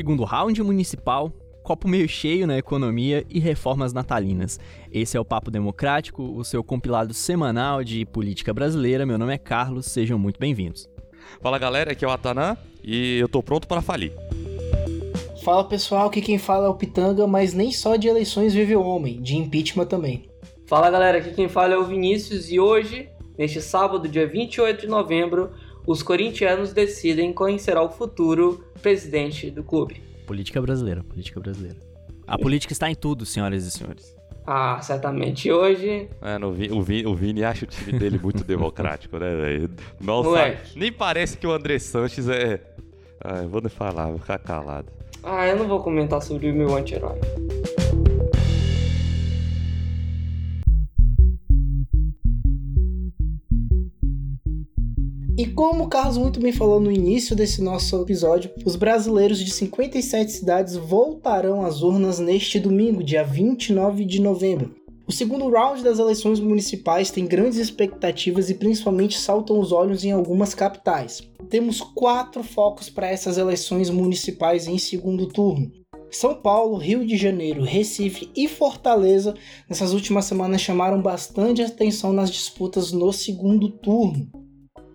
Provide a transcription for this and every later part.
Segundo round municipal, copo meio cheio na economia e reformas natalinas. Esse é o Papo Democrático, o seu compilado semanal de política brasileira. Meu nome é Carlos, sejam muito bem-vindos. Fala galera, aqui é o Atanã e eu tô pronto para falir. Fala pessoal, que quem fala é o Pitanga, mas nem só de eleições vive o homem, de impeachment também. Fala galera, aqui quem fala é o Vinícius e hoje, neste sábado, dia 28 de novembro, os corintianos decidem quem será o futuro presidente do clube. Política brasileira, política brasileira. A política está em tudo, senhoras e senhores. Ah, certamente. Hoje. É, no, o, Vini, o Vini acha o time dele muito democrático, né, velho? Nossa, nem parece que o André Sanches é. Ah, vou nem falar, vou ficar calado. Ah, eu não vou comentar sobre o meu anti-herói. E como o Carlos muito bem falou no início desse nosso episódio, os brasileiros de 57 cidades voltarão às urnas neste domingo, dia 29 de novembro. O segundo round das eleições municipais tem grandes expectativas e principalmente saltam os olhos em algumas capitais. Temos quatro focos para essas eleições municipais em segundo turno. São Paulo, Rio de Janeiro, Recife e Fortaleza nessas últimas semanas chamaram bastante atenção nas disputas no segundo turno.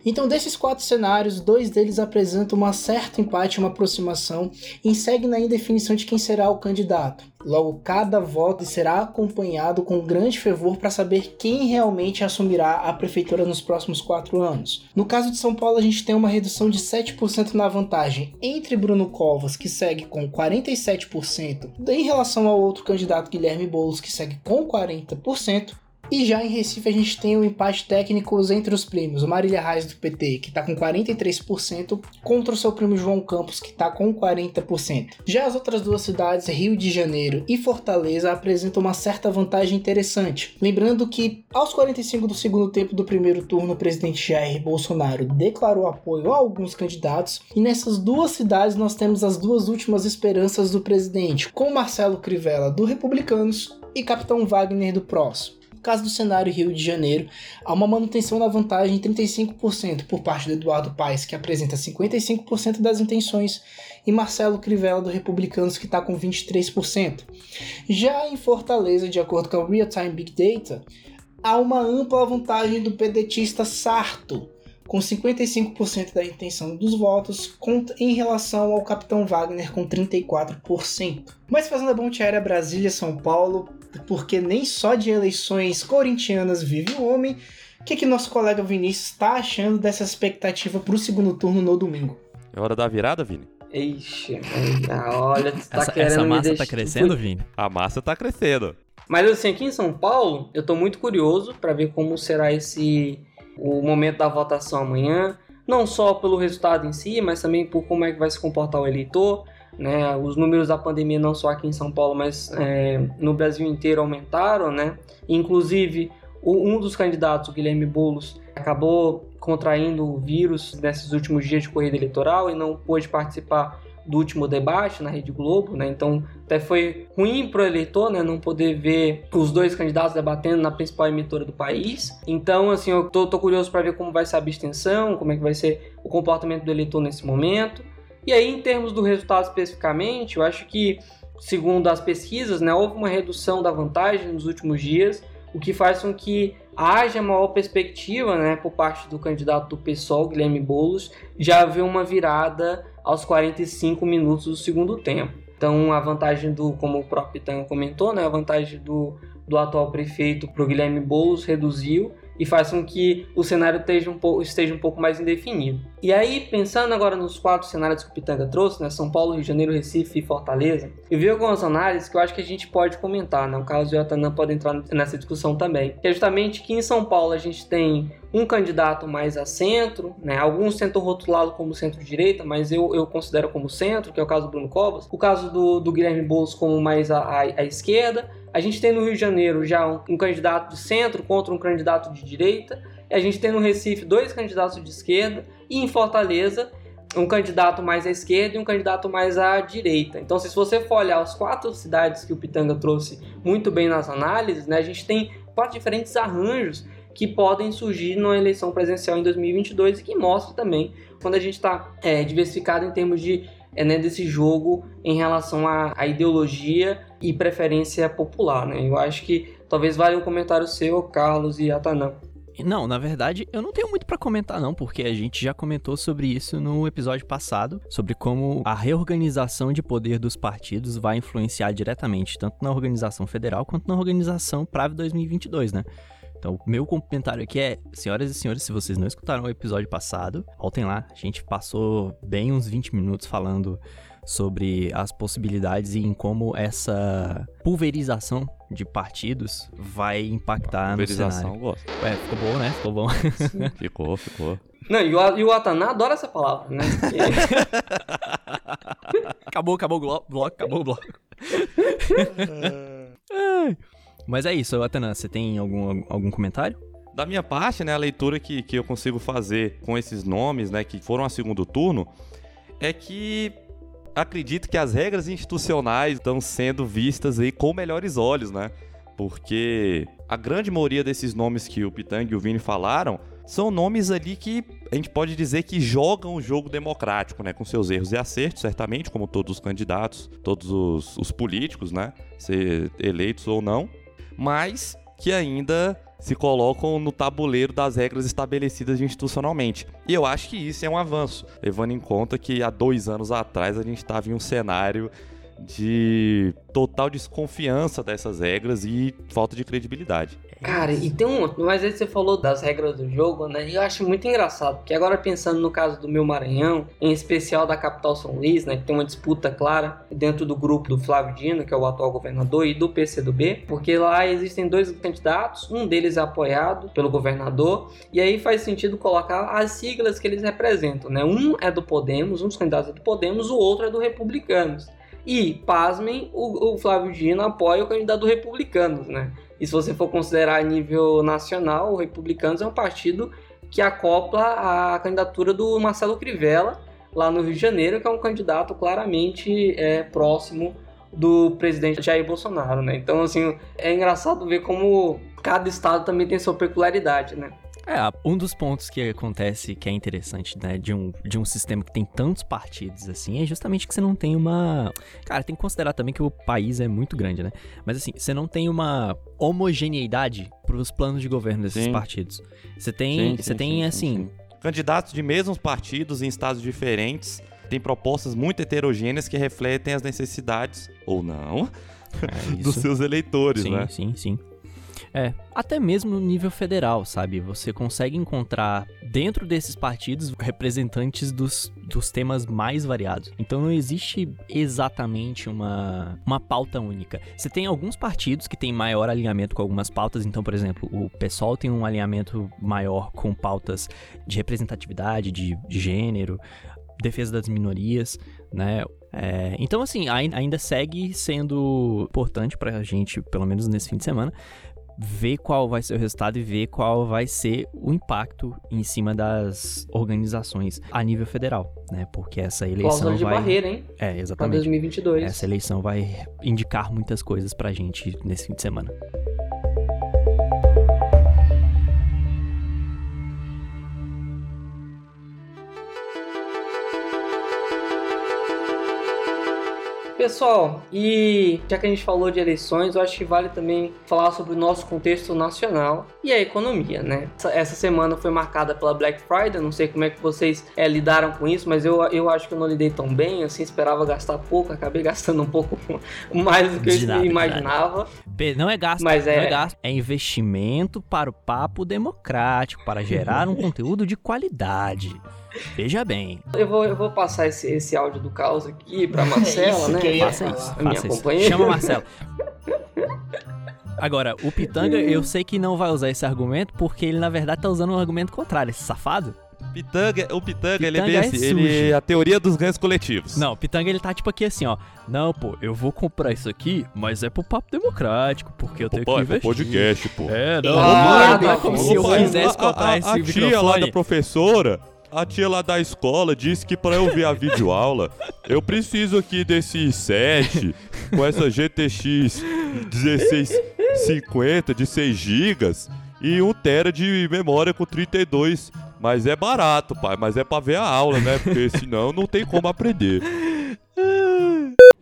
Então, desses quatro cenários, dois deles apresentam um certo empate, uma aproximação, e seguem na indefinição de quem será o candidato. Logo, cada voto será acompanhado com grande fervor para saber quem realmente assumirá a prefeitura nos próximos quatro anos. No caso de São Paulo, a gente tem uma redução de 7% na vantagem entre Bruno Covas, que segue com 47%, em relação ao outro candidato Guilherme Boulos, que segue com 40%, e já em Recife a gente tem o um empate técnico entre os primos, o Marília Reis do PT, que está com 43%, contra o seu primo João Campos, que está com 40%. Já as outras duas cidades, Rio de Janeiro e Fortaleza, apresentam uma certa vantagem interessante. Lembrando que aos 45 do segundo tempo do primeiro turno, o presidente Jair Bolsonaro declarou apoio a alguns candidatos, e nessas duas cidades nós temos as duas últimas esperanças do presidente, com Marcelo Crivella do Republicanos e Capitão Wagner do PROS caso do cenário Rio de Janeiro, há uma manutenção da vantagem em 35% por parte do Eduardo Paes, que apresenta 55% das intenções, e Marcelo Crivella do Republicanos, que está com 23%. Já em Fortaleza, de acordo com a Real Time Big Data, há uma ampla vantagem do pedetista Sarto, com 55% da intenção dos votos, em relação ao Capitão Wagner com 34%. Mas fazendo a ponte aérea Brasília-São Paulo, porque nem só de eleições corintianas vive o homem. O que, que nosso colega Vinícius está achando dessa expectativa para o segundo turno no domingo? É hora da virada, Vini? Ixi, olha, tu tá essa, querendo essa massa me tá crescendo, Vini? A massa tá crescendo. Mas assim, aqui em São Paulo, eu tô muito curioso para ver como será esse o momento da votação amanhã, não só pelo resultado em si, mas também por como é que vai se comportar o eleitor. Né? Os números da pandemia, não só aqui em São Paulo, mas é, no Brasil inteiro aumentaram. Né? Inclusive, um dos candidatos, o Guilherme Boulos, acabou contraindo o vírus nesses últimos dias de corrida eleitoral e não pôde participar do último debate na Rede Globo, né? Então até foi ruim para o eleitor, né? Não poder ver os dois candidatos debatendo na principal emissora do país. Então, assim, eu tô, tô curioso para ver como vai ser a abstenção, como é que vai ser o comportamento do eleitor nesse momento. E aí, em termos do resultado especificamente, eu acho que, segundo as pesquisas, né, houve uma redução da vantagem nos últimos dias, o que faz com que haja maior perspectiva, né, por parte do candidato do PSOL, Guilherme Boulos, já haver uma virada aos 45 minutos do segundo tempo. Então, a vantagem do, como o próprio Pitanga comentou, né, a vantagem do, do atual prefeito para o Guilherme Boulos reduziu e faz com que o cenário esteja um, pouco, esteja um pouco mais indefinido. E aí, pensando agora nos quatro cenários que o Pitanga trouxe, né, São Paulo, Rio de Janeiro, Recife e Fortaleza, eu vi algumas análises que eu acho que a gente pode comentar, né, o Carlos e o Atanã podem entrar nessa discussão também, que é justamente que em São Paulo a gente tem um candidato mais a centro, né, alguns tentam rotulá-lo como centro-direita, mas eu, eu considero como centro, que é o caso do Bruno Covas, o caso do, do Guilherme Boulos como mais à esquerda, a gente tem no Rio de Janeiro já um, um candidato de centro contra um candidato de direita. A gente tem no Recife dois candidatos de esquerda. E em Fortaleza, um candidato mais à esquerda e um candidato mais à direita. Então, se você for olhar as quatro cidades que o Pitanga trouxe muito bem nas análises, né, a gente tem quatro diferentes arranjos que podem surgir numa eleição presidencial em 2022 e que mostra também quando a gente está é, diversificado em termos de é né, desse jogo em relação à, à ideologia e preferência popular, né? Eu acho que talvez valha um comentário seu, Carlos e Atanã. Não, na verdade, eu não tenho muito para comentar não, porque a gente já comentou sobre isso no episódio passado, sobre como a reorganização de poder dos partidos vai influenciar diretamente tanto na organização federal quanto na organização PRAV 2022, né? Então, o meu comentário aqui é, senhoras e senhores, se vocês não escutaram o episódio passado, voltem lá. A gente passou bem uns 20 minutos falando sobre as possibilidades e em como essa pulverização de partidos vai impactar pulverização, no cenário. Gosto. É, ficou bom, né? Ficou bom. ficou, ficou. Não, e o, e o Ataná adora essa palavra, né? acabou, acabou o bloco, acabou o bloco. Mas é isso, Ataná, você tem algum, algum comentário? Da minha parte, né, a leitura que, que eu consigo fazer com esses nomes, né, que foram a segundo turno, é que acredito que as regras institucionais estão sendo vistas aí com melhores olhos, né? Porque a grande maioria desses nomes que o Pitang e o Vini falaram são nomes ali que a gente pode dizer que jogam o jogo democrático, né? Com seus erros e acertos, certamente, como todos os candidatos, todos os, os políticos, né? Ser eleitos ou não. Mas que ainda se colocam no tabuleiro das regras estabelecidas institucionalmente. E eu acho que isso é um avanço, levando em conta que há dois anos atrás a gente estava em um cenário de total desconfiança dessas regras e falta de credibilidade. Cara, e tem um. Mas aí você falou das regras do jogo, né? E eu acho muito engraçado, porque agora pensando no caso do meu Maranhão, em especial da capital São Luís, né? Que tem uma disputa clara dentro do grupo do Flávio Dino, que é o atual governador, e do PCdoB, porque lá existem dois candidatos, um deles é apoiado pelo governador, e aí faz sentido colocar as siglas que eles representam, né? Um é do Podemos, um dos candidatos é do Podemos, o outro é do Republicanos. E, pasmem, o, o Flávio Dino apoia o candidato Republicanos, né? E se você for considerar a nível nacional, o Republicanos é um partido que acopla a candidatura do Marcelo Crivella, lá no Rio de Janeiro, que é um candidato claramente é, próximo do presidente Jair Bolsonaro, né? Então, assim, é engraçado ver como cada estado também tem sua peculiaridade, né? É, um dos pontos que acontece que é interessante, né, de um, de um sistema que tem tantos partidos assim, é justamente que você não tem uma. Cara, tem que considerar também que o país é muito grande, né? Mas assim, você não tem uma homogeneidade para os planos de governo desses sim. partidos. Você tem, sim, você sim, tem assim. Candidatos de mesmos partidos em estados diferentes têm propostas muito heterogêneas que refletem as necessidades, ou não, é dos seus eleitores, né? Sim, sim, sim. É, até mesmo no nível federal, sabe? Você consegue encontrar dentro desses partidos representantes dos, dos temas mais variados. Então não existe exatamente uma, uma pauta única. Você tem alguns partidos que têm maior alinhamento com algumas pautas. Então, por exemplo, o PSOL tem um alinhamento maior com pautas de representatividade, de, de gênero, defesa das minorias, né? É, então, assim, ainda segue sendo importante pra gente, pelo menos nesse fim de semana, ver qual vai ser o resultado e ver qual vai ser o impacto em cima das organizações a nível federal, né? Porque essa eleição Cláusula de vai... barreira, hein? É, exatamente. Pra 2022. Essa eleição vai indicar muitas coisas pra gente nesse fim de semana. Pessoal, e já que a gente falou de eleições, eu acho que vale também falar sobre o nosso contexto nacional e a economia, né? Essa, semana foi marcada pela Black Friday, não sei como é que vocês é, lidaram com isso, mas eu, eu acho que eu não lidei tão bem, assim, esperava gastar pouco, acabei gastando um pouco mais do que eu nada, imaginava. Não é gasto, mas é... é gasto, é investimento para o papo democrático, para gerar um conteúdo de qualidade. Veja bem. Eu vou, eu vou passar esse, esse áudio do caos aqui pra Marcela, é né? Que faça isso, a minha companheira. Chama Marcela. Agora, o Pitanga, eu sei que não vai usar esse argumento, porque ele na verdade tá usando um argumento contrário, esse safado. Pitanga, o Pitanga, Pitanga ele é bem assim, é ele é a teoria dos ganhos coletivos. Não, o Pitanga ele tá tipo aqui assim, ó. Não, pô, eu vou comprar isso aqui, mas é pro papo democrático, porque eu tenho pô, que investir. É pro podcast, pô. É, não, ah, não, é como se eu quisesse comprar a, esse a, a tia lá da professora, a tia lá da escola disse que para eu ver a videoaula, eu preciso aqui desse set com essa GTX 1650 de 6 GB e 1 tera de memória com 32. Mas é barato, pai, mas é para ver a aula, né? Porque senão não tem como aprender.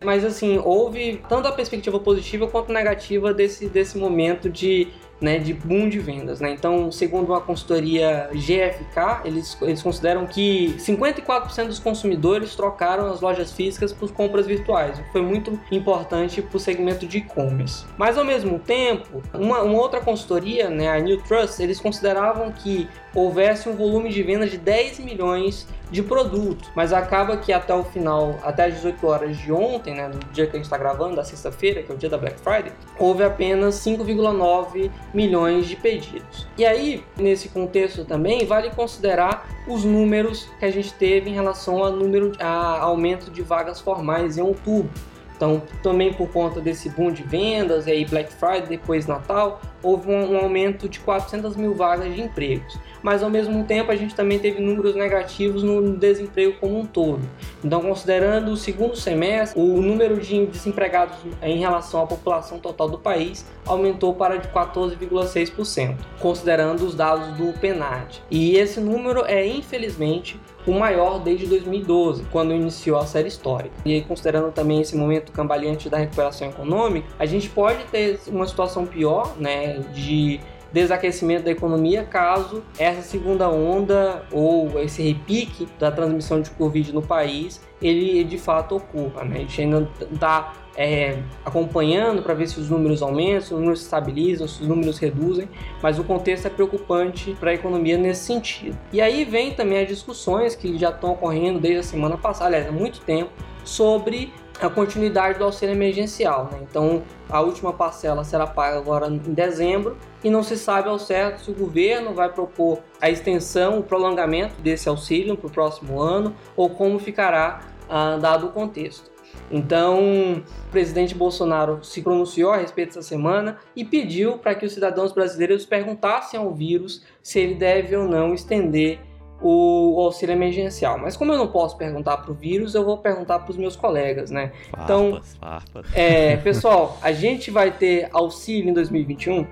Mas assim, houve tanto a perspectiva positiva quanto negativa desse, desse momento de né, de boom de vendas. Né? Então, segundo uma consultoria GFK, eles, eles consideram que 54% dos consumidores trocaram as lojas físicas por compras virtuais, o que foi muito importante para o segmento de e-commerce. Mas, ao mesmo tempo, uma, uma outra consultoria, né, a New Trust, eles consideravam que houvesse um volume de vendas de 10 milhões de produtos, mas acaba que até o final, até as 18 horas de ontem, né, no dia que a gente está gravando, da sexta-feira, que é o dia da Black Friday, houve apenas 5,9 milhões de pedidos. E aí, nesse contexto também, vale considerar os números que a gente teve em relação ao número a aumento de vagas formais em outubro. Então, também por conta desse boom de vendas, e aí Black Friday, depois Natal, houve um, um, aumento de 400 mil vagas de empregos. Mas, ao mesmo tempo, a gente também teve números negativos no desemprego como um todo. Então, considerando o segundo semestre, o número de desempregados em relação à população total do país aumentou para de 14,6%, considerando os dados do PNAD. E esse número é, infelizmente, o maior desde 2012, quando iniciou a série histórica. E aí, considerando também esse momento cambaleante da recuperação econômica, a gente pode ter uma situação pior, né, de desaquecimento da economia caso essa segunda onda ou esse repique da transmissão de Covid no país ele de fato ocorra. Né? A gente ainda está é, acompanhando para ver se os números aumentam, se os números se estabilizam, se os números reduzem, mas o contexto é preocupante para a economia nesse sentido. E aí vem também as discussões que já estão ocorrendo desde a semana passada, aliás, há muito tempo, sobre a continuidade do auxílio emergencial. Né? Então, a última parcela será paga agora em dezembro e não se sabe ao certo se o governo vai propor a extensão, o prolongamento desse auxílio para o próximo ano ou como ficará ah, dado o contexto. Então, o presidente Bolsonaro se pronunciou a respeito dessa semana e pediu para que os cidadãos brasileiros perguntassem ao vírus se ele deve ou não estender o auxílio emergencial. Mas como eu não posso perguntar para o vírus, eu vou perguntar para os meus colegas, né? Farpas, então, farpas. é, pessoal, a gente vai ter auxílio em 2021?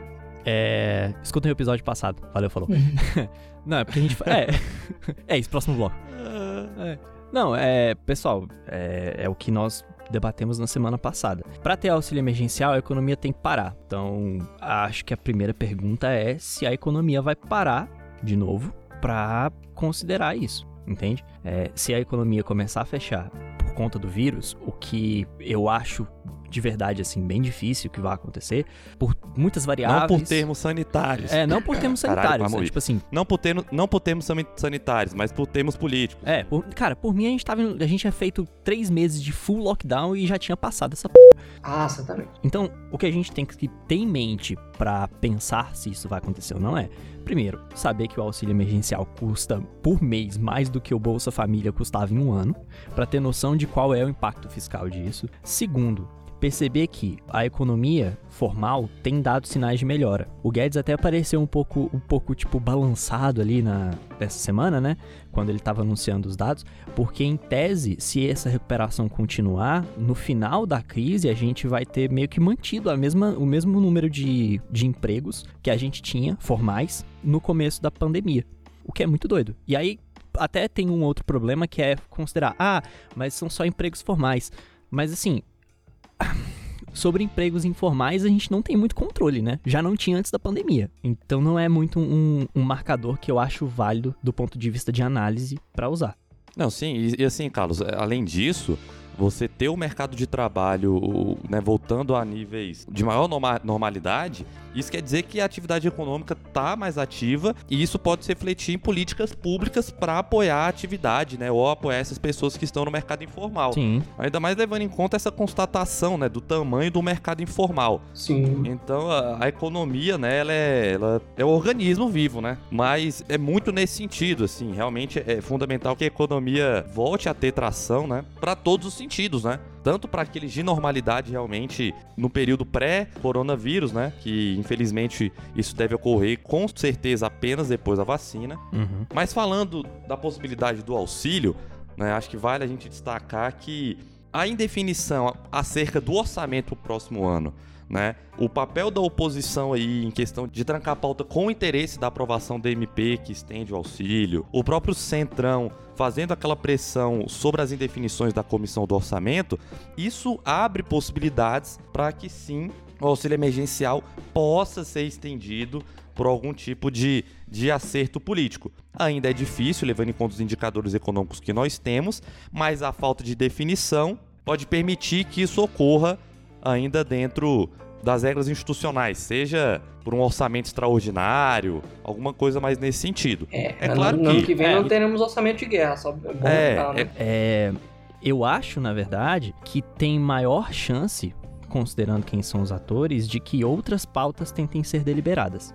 É. Escutem o episódio passado. Valeu, falou. não, é porque a gente. É. é isso, próximo bloco. É. Não, é. Pessoal, é, é o que nós debatemos na semana passada. Para ter auxílio emergencial, a economia tem que parar. Então, acho que a primeira pergunta é se a economia vai parar de novo para considerar isso, entende? É, se a economia começar a fechar por conta do vírus, o que eu acho de verdade, assim, bem difícil que vai acontecer, por muitas variáveis. Não por termos sanitários. É, não por termos Caralho, sanitários. né? ir. Tipo assim, Não por, termos, não por termos sani- sanitários, mas por termos políticos. é, por- cara, por mim a gente tava. A gente tinha feito três meses de full lockdown e já tinha passado essa Ah, certamente. Então, o que a gente tem que ter em mente para pensar se isso vai acontecer ou não é, primeiro, saber que o auxílio emergencial custa por mês mais do que o Bolsa Família custava em um ano, para ter noção de qual é o impacto fiscal disso. Segundo, perceber que a economia formal tem dado sinais de melhora. O Guedes até apareceu um pouco, um pouco tipo balançado ali na dessa semana, né, quando ele estava anunciando os dados, porque em tese, se essa recuperação continuar, no final da crise a gente vai ter meio que mantido a mesma, o mesmo número de, de empregos que a gente tinha formais no começo da pandemia. O que é muito doido. E aí até tem um outro problema que é considerar, ah, mas são só empregos formais. Mas assim, sobre empregos informais a gente não tem muito controle, né? Já não tinha antes da pandemia. Então não é muito um, um marcador que eu acho válido do ponto de vista de análise para usar. Não, sim, e, e assim, Carlos, além disso, você ter o mercado de trabalho né, voltando a níveis de maior norma- normalidade, isso quer dizer que a atividade econômica está mais ativa e isso pode se refletir em políticas públicas para apoiar a atividade, né, ou apoiar essas pessoas que estão no mercado informal. Sim. Ainda mais levando em conta essa constatação, né, do tamanho do mercado informal. Sim. Então a, a economia, né, ela é, ela é um organismo vivo, né? Mas é muito nesse sentido, assim, realmente é fundamental que a economia volte a ter tração, né? Para todos os sentidos, né? Tanto para aqueles de normalidade realmente no período pré-coronavírus, né? Que infelizmente isso deve ocorrer com certeza apenas depois da vacina. Uhum. Mas falando da possibilidade do auxílio, né, acho que vale a gente destacar que a indefinição acerca do orçamento para o próximo ano, Né? O papel da oposição aí em questão de trancar a pauta com o interesse da aprovação da MP que estende o auxílio, o próprio Centrão fazendo aquela pressão sobre as indefinições da comissão do orçamento, isso abre possibilidades para que sim o auxílio emergencial possa ser estendido por algum tipo de, de acerto político. Ainda é difícil, levando em conta os indicadores econômicos que nós temos, mas a falta de definição pode permitir que isso ocorra ainda dentro das regras institucionais, seja por um orçamento extraordinário, alguma coisa mais nesse sentido. É, é claro no, que... No ano que vem é, não teremos orçamento de guerra, só é bom é, né? é, é, eu acho, na verdade, que tem maior chance, considerando quem são os atores, de que outras pautas tentem ser deliberadas.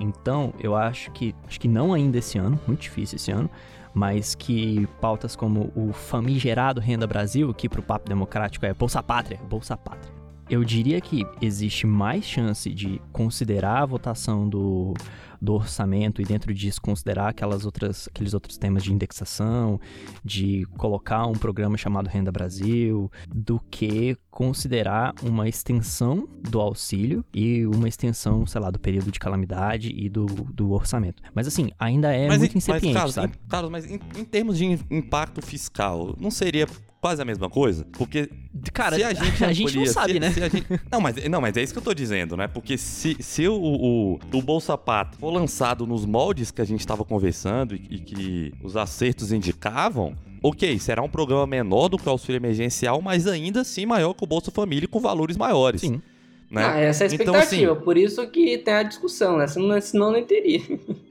Então, eu acho que, acho que não ainda esse ano, muito difícil esse ano, mas que pautas como o famigerado Renda Brasil, que para o papo democrático é Bolsa Pátria, Bolsa Pátria. Eu diria que existe mais chance de considerar a votação do, do orçamento e dentro disso considerar aquelas outras, aqueles outros temas de indexação, de colocar um programa chamado Renda Brasil, do que considerar uma extensão do auxílio e uma extensão, sei lá, do período de calamidade e do, do orçamento. Mas assim, ainda é mas, muito incipiente, mas, Carlos, sabe? Em, Carlos, mas em, em termos de impacto fiscal, não seria quase a mesma coisa? Porque Cara, se a gente, a gente não sabe, se, né? Se gente, não, mas, não, mas é isso que eu tô dizendo, né? Porque se, se o, o, o Bolsa Pato for lançado nos moldes que a gente estava conversando e, e que os acertos indicavam, ok, será um programa menor do que o auxílio emergencial, mas ainda assim maior que o Bolsa Família com valores maiores. Sim. Né? Ah, essa é a então, expectativa, então, assim, por isso que tem a discussão, né? Senão, senão nem teria.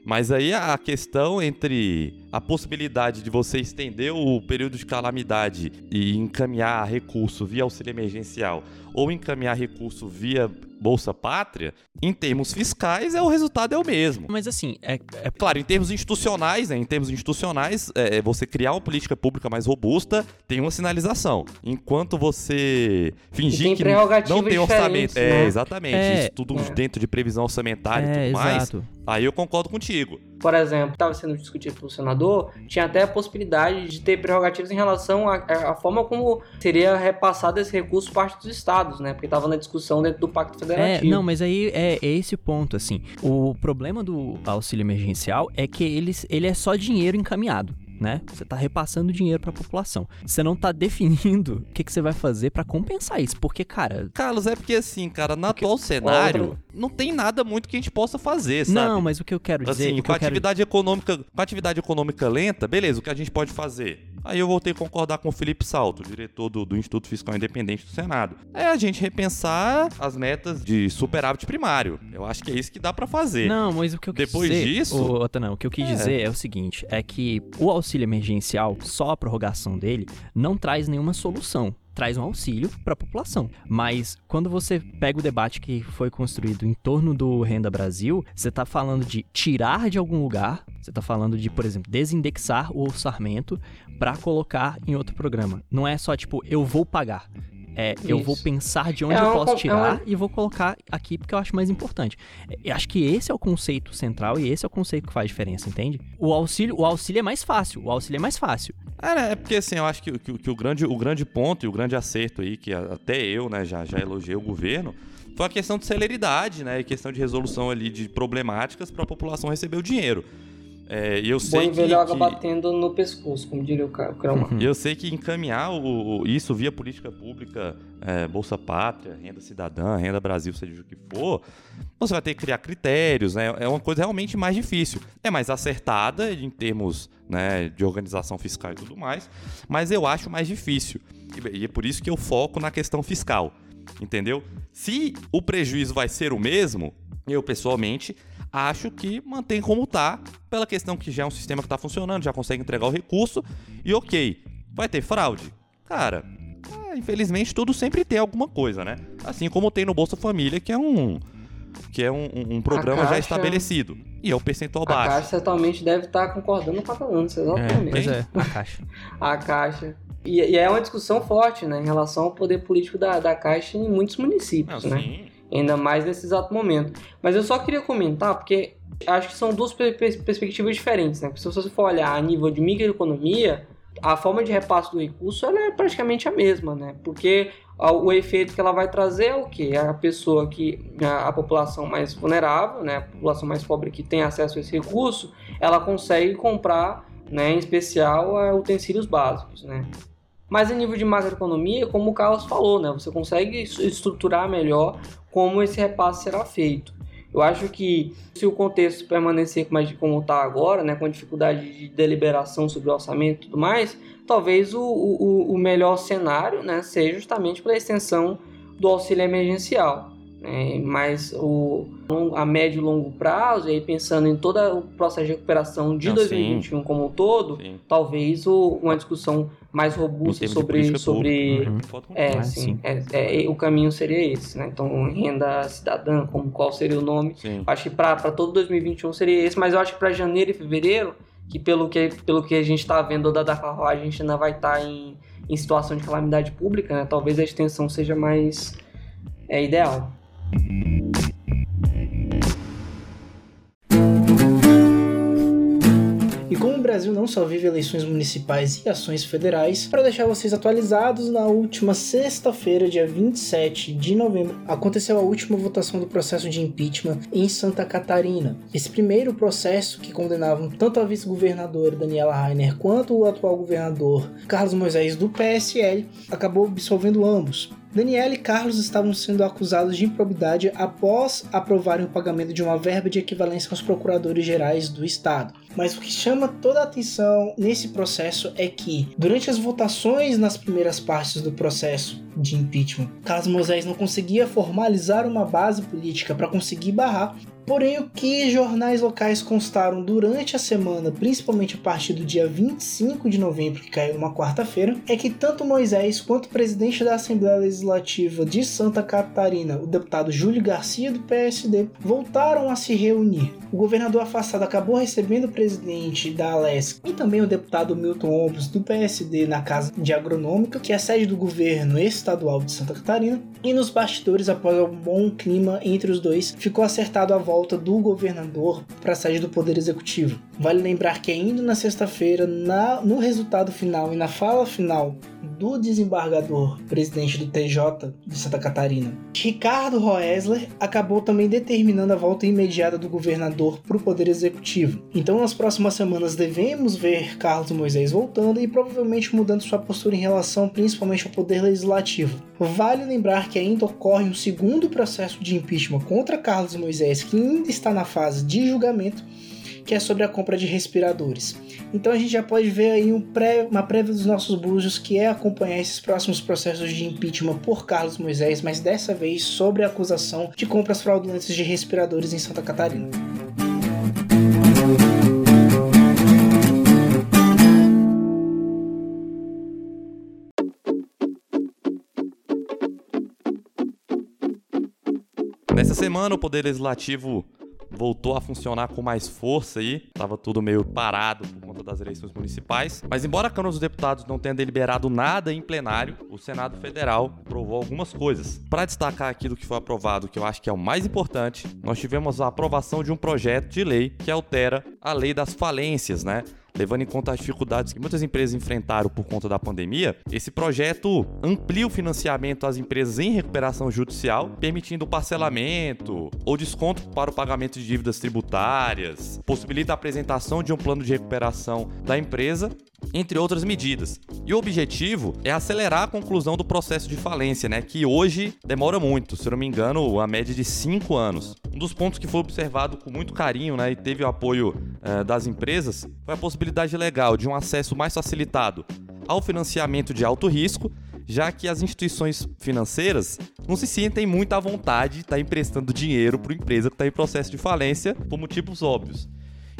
Mas aí a questão entre a possibilidade de você estender o período de calamidade e encaminhar recurso via auxílio emergencial ou encaminhar recurso via Bolsa Pátria, em termos fiscais, é o resultado é o mesmo. Mas assim, é, é... claro, em termos institucionais, né, em termos institucionais, é, é, você criar uma política pública mais robusta tem uma sinalização. Enquanto você fingir que não tem orçamento, né? é exatamente, é, isso tudo é. dentro de previsão orçamentária e tudo mais. Aí eu concordo contigo. Por exemplo, estava sendo discutido pelo senador, tinha até a possibilidade de ter prerrogativas em relação à, forma como seria repassado esse recurso parte dos estados, né? Porque estava na discussão dentro do Pacto Federativo. É, não, mas aí é, é esse ponto, assim. O problema do auxílio emergencial é que ele, ele é só dinheiro encaminhado né? Você está repassando dinheiro para a população. Você não está definindo o que, que você vai fazer para compensar isso, porque, cara... Carlos, é porque assim, cara, no porque... atual cenário, não tem nada muito que a gente possa fazer, sabe? Não, mas o que eu quero dizer... Assim, com a atividade quero... econômica, com atividade econômica lenta, beleza, o que a gente pode fazer? Aí eu voltei a concordar com o Felipe Salto, diretor do, do Instituto Fiscal Independente do Senado. É a gente repensar as metas de superávit primário. Eu acho que é isso que dá para fazer. Não, mas o que eu quis Depois dizer... disso... O, não, o que eu quis é. dizer é o seguinte, é que o auxílio emergencial, só a prorrogação dele, não traz nenhuma solução traz um auxílio para a população. Mas quando você pega o debate que foi construído em torno do Renda Brasil, você está falando de tirar de algum lugar, você está falando de, por exemplo, desindexar o orçamento para colocar em outro programa. Não é só tipo, eu vou pagar. É, eu vou pensar de onde é eu posso é tirar e vou colocar aqui porque eu acho mais importante. Eu acho que esse é o conceito central e esse é o conceito que faz diferença, entende? O auxílio, o auxílio é mais fácil. O auxílio é mais fácil. É, é porque assim, eu acho que, que, que, o, grande, o grande ponto e o grande acerto aí, que até eu, né, já, já elogiei o governo, foi a questão de celeridade, né, e questão de resolução ali de problemáticas para a população receber o dinheiro. É, eu sei Bom que, que... batendo no pescoço, como diria o Crama. Uhum. Eu sei que encaminhar o, o, isso via política pública, é, Bolsa Pátria, Renda Cidadã, Renda Brasil, seja o que for, você vai ter que criar critérios, né? É uma coisa realmente mais difícil. É mais acertada em termos né, de organização fiscal e tudo mais, mas eu acho mais difícil. E é por isso que eu foco na questão fiscal, entendeu? Se o prejuízo vai ser o mesmo, eu pessoalmente acho que mantém como está, pela questão que já é um sistema que está funcionando, já consegue entregar o recurso, e ok, vai ter fraude? Cara, é, infelizmente tudo sempre tem alguma coisa, né? Assim como tem no Bolsa Família, que é um que é um, um programa Caixa, já estabelecido. E é o percentual a baixo. A Caixa certamente deve estar tá concordando com a balança, exatamente. É, pois é, a Caixa. a Caixa. E, e, é uma discussão forte, né, em relação ao poder político da, da Caixa em muitos municípios, Não, né? Sim ainda mais nesse exato momento. Mas eu só queria comentar, porque acho que são duas perspectivas diferentes, né? Se você for olhar a nível de microeconomia, a forma de repasse do recurso é praticamente a mesma, né? Porque o efeito que ela vai trazer é o que? A pessoa que, a, população mais vulnerável, né? A população mais pobre que tem acesso a esse recurso, ela consegue comprar, né? Em especial, utensílios básicos, né? Mas em nível de macroeconomia, como o Carlos falou, né? Você consegue estruturar melhor como esse repasse será feito. Eu acho que se o contexto permanecer como está agora, né, com dificuldade de deliberação sobre o orçamento e tudo mais, talvez o, o, o melhor cenário né, seja justamente pela extensão do auxílio emergencial. Né, mas o, a médio e longo prazo, e aí pensando em todo o processo de recuperação de Não, 2021 sim. como um todo, sim. talvez o, uma discussão mais robusta sobre sobre uhum. é, ah, sim, é, é, o caminho seria esse né? Então renda cidadã como qual seria o nome. Acho que para todo 2021 seria esse mas eu acho que para janeiro e fevereiro que pelo que pelo que a gente está vendo da da carruagem a gente ainda vai estar tá em, em situação de calamidade pública né? Talvez a extensão seja mais é ideal Brasil não só vive eleições municipais e ações federais, para deixar vocês atualizados, na última sexta-feira, dia 27 de novembro, aconteceu a última votação do processo de impeachment em Santa Catarina. Esse primeiro processo, que condenava tanto a vice-governadora Daniela Rainer quanto o atual governador Carlos Moisés do PSL, acabou absolvendo ambos. Daniela e Carlos estavam sendo acusados de improbidade após aprovarem o pagamento de uma verba de equivalência aos procuradores gerais do Estado. Mas o que chama toda a atenção nesse processo é que, durante as votações nas primeiras partes do processo de impeachment, Carlos Moisés não conseguia formalizar uma base política para conseguir barrar Porém, o que jornais locais constaram durante a semana, principalmente a partir do dia 25 de novembro, que caiu uma quarta-feira, é que tanto Moisés quanto o presidente da Assembleia Legislativa de Santa Catarina, o deputado Júlio Garcia do PSD, voltaram a se reunir. O governador afastado acabou recebendo o presidente da Alesc e também o deputado Milton Ombros do PSD na Casa de Agronômica, que é a sede do governo estadual de Santa Catarina, e nos bastidores, após um bom clima entre os dois, ficou acertado a volta volta do governador para sede do Poder Executivo. Vale lembrar que ainda na sexta-feira, no resultado final e na fala final do desembargador presidente do TJ de Santa Catarina, Ricardo Roesler, acabou também determinando a volta imediata do governador para o Poder Executivo. Então, nas próximas semanas, devemos ver Carlos Moisés voltando e provavelmente mudando sua postura em relação principalmente ao Poder Legislativo. Vale lembrar que ainda ocorre um segundo processo de impeachment contra Carlos Moisés, que ainda está na fase de julgamento, que é sobre a compra de respiradores. Então a gente já pode ver aí um pré, uma prévia dos nossos búzios, que é acompanhar esses próximos processos de impeachment por Carlos Moisés, mas dessa vez sobre a acusação de compras fraudulentas de respiradores em Santa Catarina. Nessa semana, o Poder Legislativo voltou a funcionar com mais força aí. Tava tudo meio parado por conta das eleições municipais. Mas embora a Câmara dos Deputados não tenha deliberado nada em plenário, o Senado Federal aprovou algumas coisas. Para destacar aqui do que foi aprovado, que eu acho que é o mais importante, nós tivemos a aprovação de um projeto de lei que altera a lei das falências, né? Levando em conta as dificuldades que muitas empresas enfrentaram por conta da pandemia, esse projeto amplia o financiamento às empresas em recuperação judicial, permitindo parcelamento ou desconto para o pagamento de dívidas tributárias, possibilita a apresentação de um plano de recuperação da empresa entre outras medidas. E o objetivo é acelerar a conclusão do processo de falência, né, que hoje demora muito, se não me engano, a média de 5 anos. Um dos pontos que foi observado com muito carinho né, e teve o apoio eh, das empresas foi a possibilidade legal de um acesso mais facilitado ao financiamento de alto risco, já que as instituições financeiras não se sentem muito à vontade de estar emprestando dinheiro para uma empresa que está em processo de falência por motivos óbvios.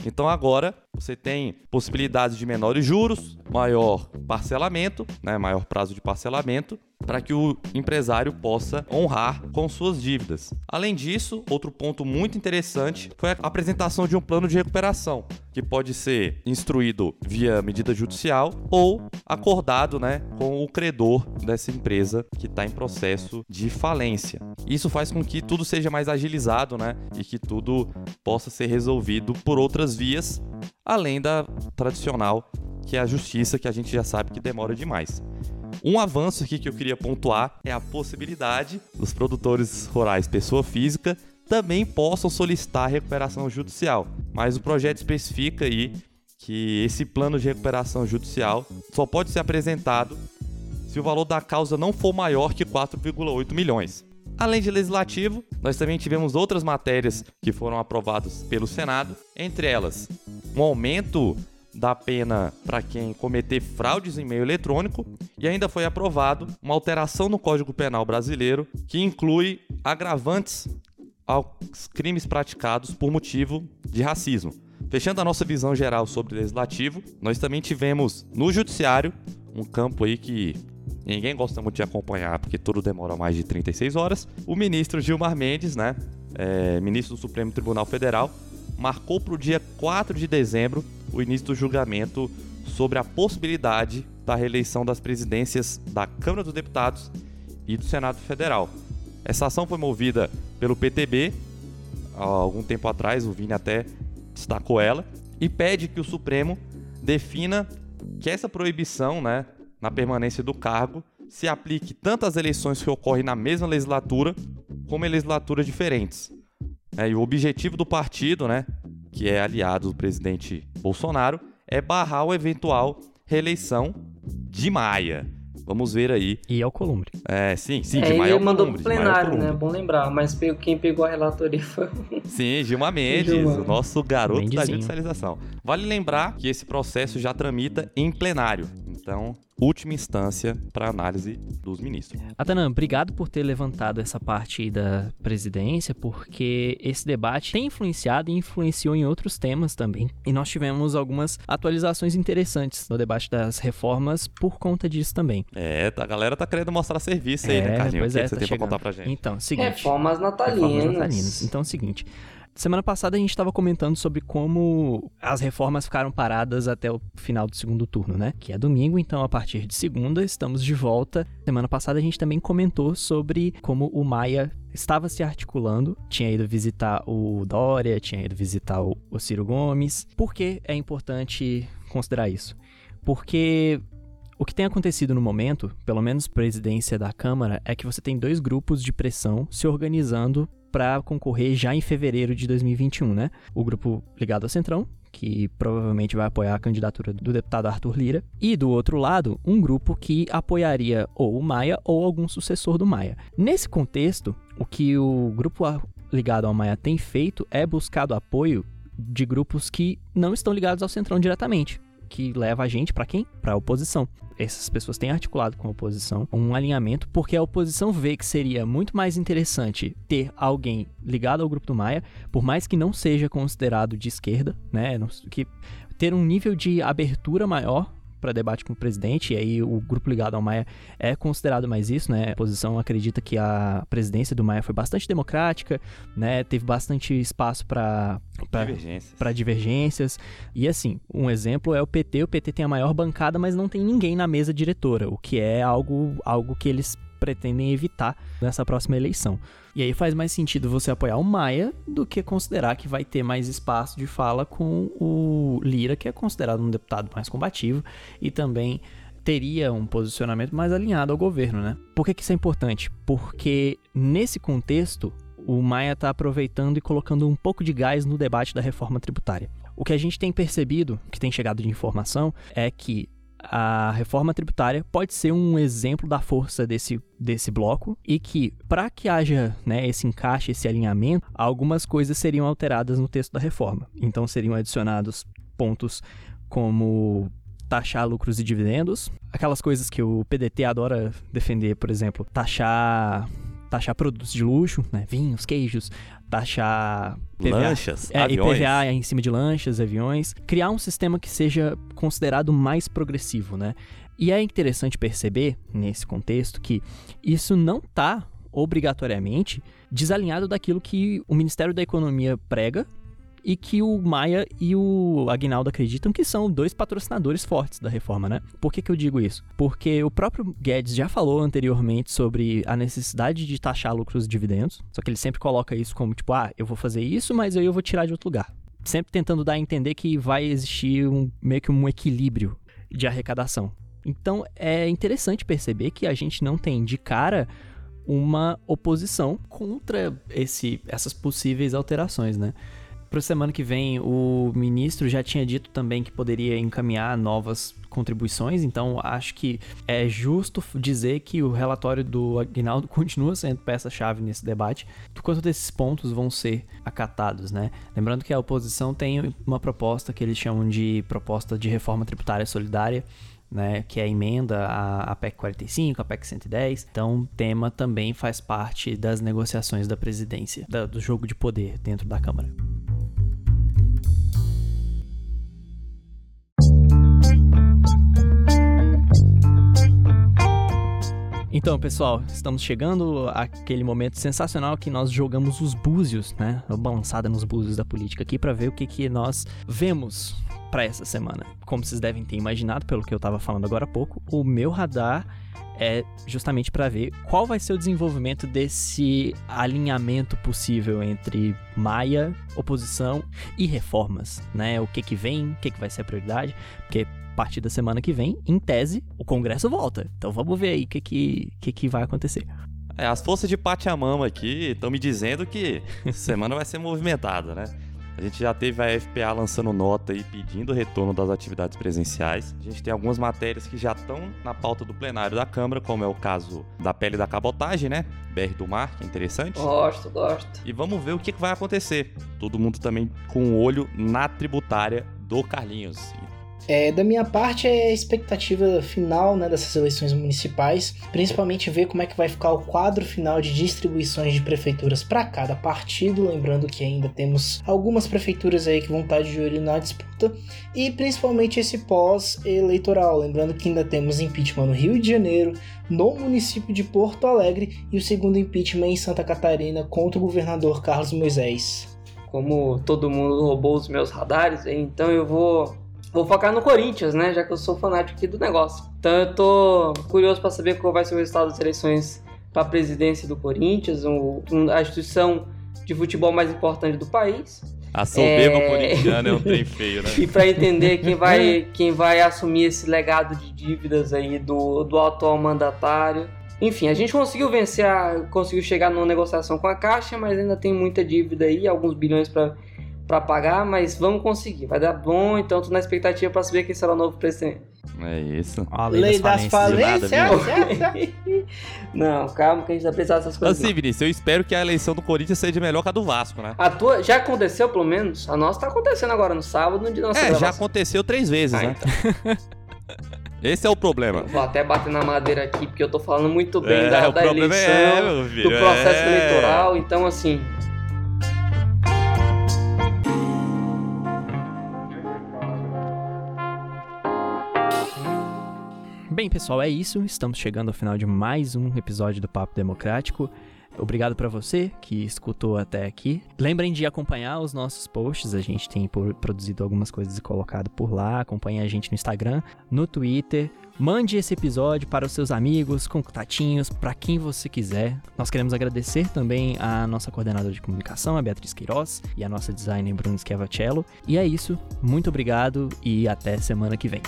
Então agora você tem possibilidades de menores juros, maior parcelamento, né, maior prazo de parcelamento, para que o empresário possa honrar com suas dívidas. Além disso, outro ponto muito interessante foi a apresentação de um plano de recuperação, que pode ser instruído via medida judicial ou acordado né, com o credor dessa empresa que está em processo de falência. Isso faz com que tudo seja mais agilizado né, e que tudo possa ser resolvido por outras vias, além da tradicional que é a justiça, que a gente já sabe que demora demais. Um avanço aqui que eu queria pontuar é a possibilidade dos produtores rurais pessoa física também possam solicitar recuperação judicial, mas o projeto especifica aí que esse plano de recuperação judicial só pode ser apresentado se o valor da causa não for maior que 4,8 milhões. Além de legislativo, nós também tivemos outras matérias que foram aprovadas pelo Senado, entre elas um aumento da pena para quem cometer fraudes em meio eletrônico e ainda foi aprovado uma alteração no Código Penal brasileiro que inclui agravantes aos crimes praticados por motivo de racismo. Fechando a nossa visão geral sobre o legislativo, nós também tivemos no judiciário um campo aí que ninguém gosta muito de acompanhar porque tudo demora mais de 36 horas. O ministro Gilmar Mendes, né, é, ministro do Supremo Tribunal Federal, marcou para o dia 4 de dezembro o início do julgamento sobre a possibilidade da reeleição das presidências da Câmara dos Deputados e do Senado Federal. Essa ação foi movida pelo PTB, há algum tempo atrás, o Vini até destacou ela, e pede que o Supremo defina que essa proibição né, na permanência do cargo se aplique tanto às eleições que ocorrem na mesma legislatura, como em legislaturas diferentes. É, e o objetivo do partido, né, que é aliado do presidente Bolsonaro, é barrar o eventual reeleição de Maia. Vamos ver aí. E Alcolumbre. É, sim, sim, É, de Maia ele mandou Alcolumbre, pro de Maia plenário, né? Bom lembrar. Mas quem pegou a relatoria foi Sim, Gilmar Mendes, Gilmar. o nosso garoto da Mendezinho. judicialização. Vale lembrar que esse processo já tramita em plenário. Então, última instância para análise dos ministros. Atanã, obrigado por ter levantado essa parte aí da presidência, porque esse debate tem influenciado e influenciou em outros temas também. E nós tivemos algumas atualizações interessantes no debate das reformas por conta disso também. É, a galera tá querendo mostrar serviço aí, né, É, Carlinhos? pois o que é, que você tá tem pra chegando. contar pra gente? Então, seguinte. reformas Reformas natalinas. natalinas. Então é o seguinte. Semana passada a gente estava comentando sobre como as reformas ficaram paradas até o final do segundo turno, né? Que é domingo, então a partir de segunda estamos de volta. Semana passada a gente também comentou sobre como o Maia estava se articulando, tinha ido visitar o Dória, tinha ido visitar o, o Ciro Gomes. Por que é importante considerar isso? Porque o que tem acontecido no momento, pelo menos presidência da Câmara, é que você tem dois grupos de pressão se organizando para concorrer já em fevereiro de 2021, né? O grupo ligado ao Centrão, que provavelmente vai apoiar a candidatura do deputado Arthur Lira, e do outro lado, um grupo que apoiaria ou o Maia ou algum sucessor do Maia. Nesse contexto, o que o grupo ligado ao Maia tem feito é buscado apoio de grupos que não estão ligados ao Centrão diretamente, que leva a gente para quem? Para a oposição. Essas pessoas têm articulado com a oposição um alinhamento, porque a oposição vê que seria muito mais interessante ter alguém ligado ao grupo do Maia, por mais que não seja considerado de esquerda, né? Que ter um nível de abertura maior para debate com o presidente, e aí o grupo ligado ao Maia é considerado mais isso, né? A oposição acredita que a presidência do Maia foi bastante democrática, né? Teve bastante espaço para Divergências. divergências. E assim, um exemplo é o PT. O PT tem a maior bancada, mas não tem ninguém na mesa diretora, o que é algo, algo que eles pretendem evitar nessa próxima eleição. E aí faz mais sentido você apoiar o Maia do que considerar que vai ter mais espaço de fala com o Lira, que é considerado um deputado mais combativo e também teria um posicionamento mais alinhado ao governo, né? Por que, que isso é importante? Porque nesse contexto, o Maia está aproveitando e colocando um pouco de gás no debate da reforma tributária. O que a gente tem percebido, que tem chegado de informação, é que a reforma tributária pode ser um exemplo da força desse, desse bloco e que, para que haja né, esse encaixe, esse alinhamento, algumas coisas seriam alteradas no texto da reforma. Então, seriam adicionados pontos como taxar lucros e dividendos, aquelas coisas que o PDT adora defender, por exemplo, taxar taxar produtos de luxo, né, vinhos, queijos, taxar PVA, Lanchas, é, aviões. IPVA em cima de lanchas, aviões, criar um sistema que seja considerado mais progressivo, né? E é interessante perceber nesse contexto que isso não está obrigatoriamente desalinhado daquilo que o Ministério da Economia prega e que o Maia e o Agnaldo acreditam que são dois patrocinadores fortes da reforma, né? Por que, que eu digo isso? Porque o próprio Guedes já falou anteriormente sobre a necessidade de taxar lucros e dividendos, só que ele sempre coloca isso como tipo, ah, eu vou fazer isso, mas aí eu vou tirar de outro lugar. Sempre tentando dar a entender que vai existir um, meio que um equilíbrio de arrecadação. Então é interessante perceber que a gente não tem de cara uma oposição contra esse, essas possíveis alterações, né? Para semana que vem, o ministro já tinha dito também que poderia encaminhar novas contribuições, então acho que é justo dizer que o relatório do Aguinaldo continua sendo peça-chave nesse debate, quanto desses pontos vão ser acatados, né? Lembrando que a oposição tem uma proposta que eles chamam de proposta de reforma tributária solidária, né, que é a emenda à, PEC 45, à PEC 110. Então, o tema também faz parte das negociações da presidência, da, do jogo de poder dentro da Câmara. Então, pessoal, estamos chegando àquele momento sensacional que nós jogamos os búzios, né? Uma balançada nos búzios da política aqui para ver o que, que nós vemos para essa semana. Como vocês devem ter imaginado, pelo que eu estava falando agora há pouco, o meu radar é justamente para ver qual vai ser o desenvolvimento desse alinhamento possível entre Maia, oposição e reformas, né? O que que vem, o que que vai ser a prioridade, porque a partir da semana que vem, em tese, o Congresso volta. Então vamos ver aí o que que, que, que vai acontecer. É, as forças de Pachamama aqui estão me dizendo que semana vai ser movimentada, né? A gente já teve a FPA lançando nota e pedindo retorno das atividades presenciais. A gente tem algumas matérias que já estão na pauta do plenário da Câmara, como é o caso da pele da cabotagem, né? BR do Mar, que é interessante. Gosto, gosto. E vamos ver o que vai acontecer. Todo mundo também com o olho na tributária do Carlinhos. É, da minha parte, é a expectativa final né, dessas eleições municipais, principalmente ver como é que vai ficar o quadro final de distribuições de prefeituras para cada partido, lembrando que ainda temos algumas prefeituras aí que vão estar de olho na disputa, e principalmente esse pós-eleitoral, lembrando que ainda temos impeachment no Rio de Janeiro, no município de Porto Alegre e o segundo impeachment em Santa Catarina contra o governador Carlos Moisés. Como todo mundo roubou os meus radares, então eu vou Vou focar no Corinthians, né? Já que eu sou fanático aqui do negócio. Então eu tô curioso para saber qual vai ser o resultado das eleições para a presidência do Corinthians, a instituição de futebol mais importante do país. A soberba é... corintiana é um trem feio, né? e para entender quem vai, quem vai assumir esse legado de dívidas aí do, do atual mandatário. Enfim, a gente conseguiu vencer, a, conseguiu chegar numa negociação com a Caixa, mas ainda tem muita dívida aí, alguns bilhões para para pagar, mas vamos conseguir, vai dar bom, então tô na expectativa para saber quem será o novo presidente. É isso. A lei, lei das, das falências. Não, calma que a gente vai precisar dessas coisas. Assim, Vinícius, eu espero que a eleição do Corinthians seja melhor que a do Vasco, né? A tua já aconteceu, pelo menos? A nossa tá acontecendo agora no sábado, no dia da nossa É, gravação. já aconteceu três vezes, ah, né? Então. Esse é o problema. Vou até bater na madeira aqui, porque eu tô falando muito bem é, da, da eleição, é, do processo é. eleitoral. Então, assim, Bem, pessoal, é isso. Estamos chegando ao final de mais um episódio do Papo Democrático. Obrigado para você que escutou até aqui. Lembrem de acompanhar os nossos posts, a gente tem produzido algumas coisas e colocado por lá. Acompanhe a gente no Instagram, no Twitter. Mande esse episódio para os seus amigos, contatinhos, para quem você quiser. Nós queremos agradecer também a nossa coordenadora de comunicação, a Beatriz Queiroz, e a nossa designer Bruno Schiavacello. E é isso. Muito obrigado e até semana que vem.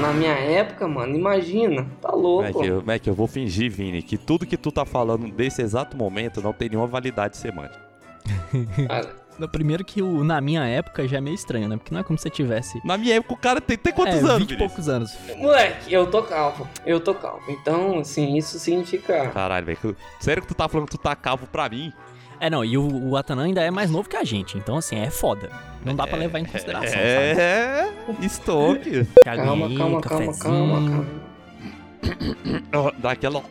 Na minha época, mano, imagina, tá louco. Mac, eu, Mac, eu vou fingir, Vini, que tudo que tu tá falando desse exato momento não tem nenhuma validade semântica. No primeiro que o na minha época já é meio estranho, né? Porque não é como se você tivesse. Na minha época o cara tem, tem quantos é, anos? 20 e poucos anos. Moleque, eu tô calvo. Eu tô calvo. Então, assim, isso significa. Caralho, velho. Sério que tu tá falando que tu tá calvo pra mim? É, não, e o, o Atanan ainda é mais novo que a gente, então assim, é foda. Não dá é, pra levar em consideração, é, sabe? estoque. calma, calma, calma, calma, calma. Dá aquela...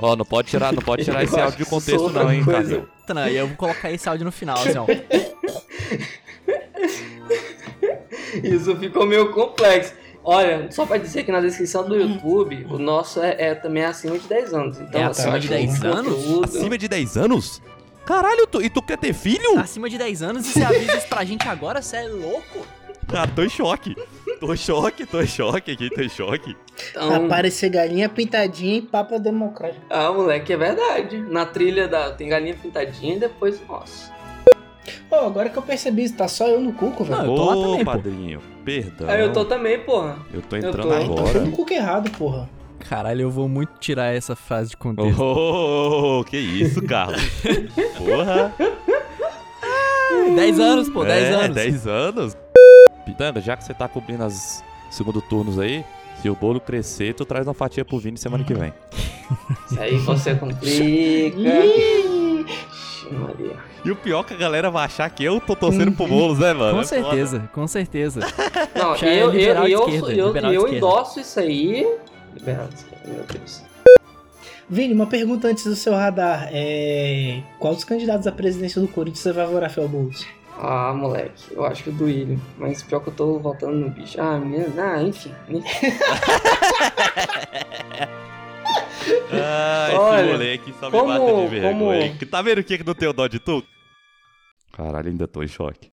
Ó, oh, não pode tirar, não pode tirar esse áudio de contexto não, hein, cara. Atanan, eu vou colocar esse áudio no final, assim, ó. Isso ficou meio complexo. Olha, só pra dizer que na descrição do YouTube, o nosso é, é também acima de 10 anos. Então, é acima de 10 anos? Conteúdo... Acima de 10 anos? Caralho, tu, e tu quer ter filho? Acima de 10 anos e você avisa isso pra gente agora? Você é louco? Cara, tô em choque. Tô em choque, tô em choque aqui, tô em choque. Então, Aparecer galinha pintadinha e papa democrático. ah, moleque, é verdade. Na trilha da. Tem galinha pintadinha e depois. Nossa. Pô, agora que eu percebi, tá só eu no cuco, Não, velho. eu tô lá Ô, também, pô. padrinho, perdão. Aí eu tô também, porra. Eu tô eu entrando tô- Então foi agora. no cuco errado, porra. Caralho, eu vou muito tirar essa frase de contexto. Oh, que isso, Carlos? Porra. 10 anos, pô, 10 é, anos. 10 anos. Pitanga, já que você tá cobrindo as segundo turnos aí, se o bolo crescer, tu traz uma fatia pro Vini semana que vem. Isso aí você complica. Ixi, Maria. E o pior é que a galera vai achar que eu tô torcendo pro bolos, né, mano? Com É foda. certeza, com certeza. Não, Já é eu, eu, eu, esquerda, eu, eu esquerda. endosso isso aí. Liberal esquerda, meu Deus. Vini, uma pergunta antes do seu radar. É... Qual dos candidatos à presidência do Corinthians você vai votar, Rafael Boulos? Ah, moleque, eu acho que o do William. Mas pior que eu tô voltando no bicho. Ah, menina, ah, enfim. Ah, esse Olha, moleque só me como- mata de vergonha. como- Tá vendo o que que não tem o dó de tu? Caralho, ainda tô em choque.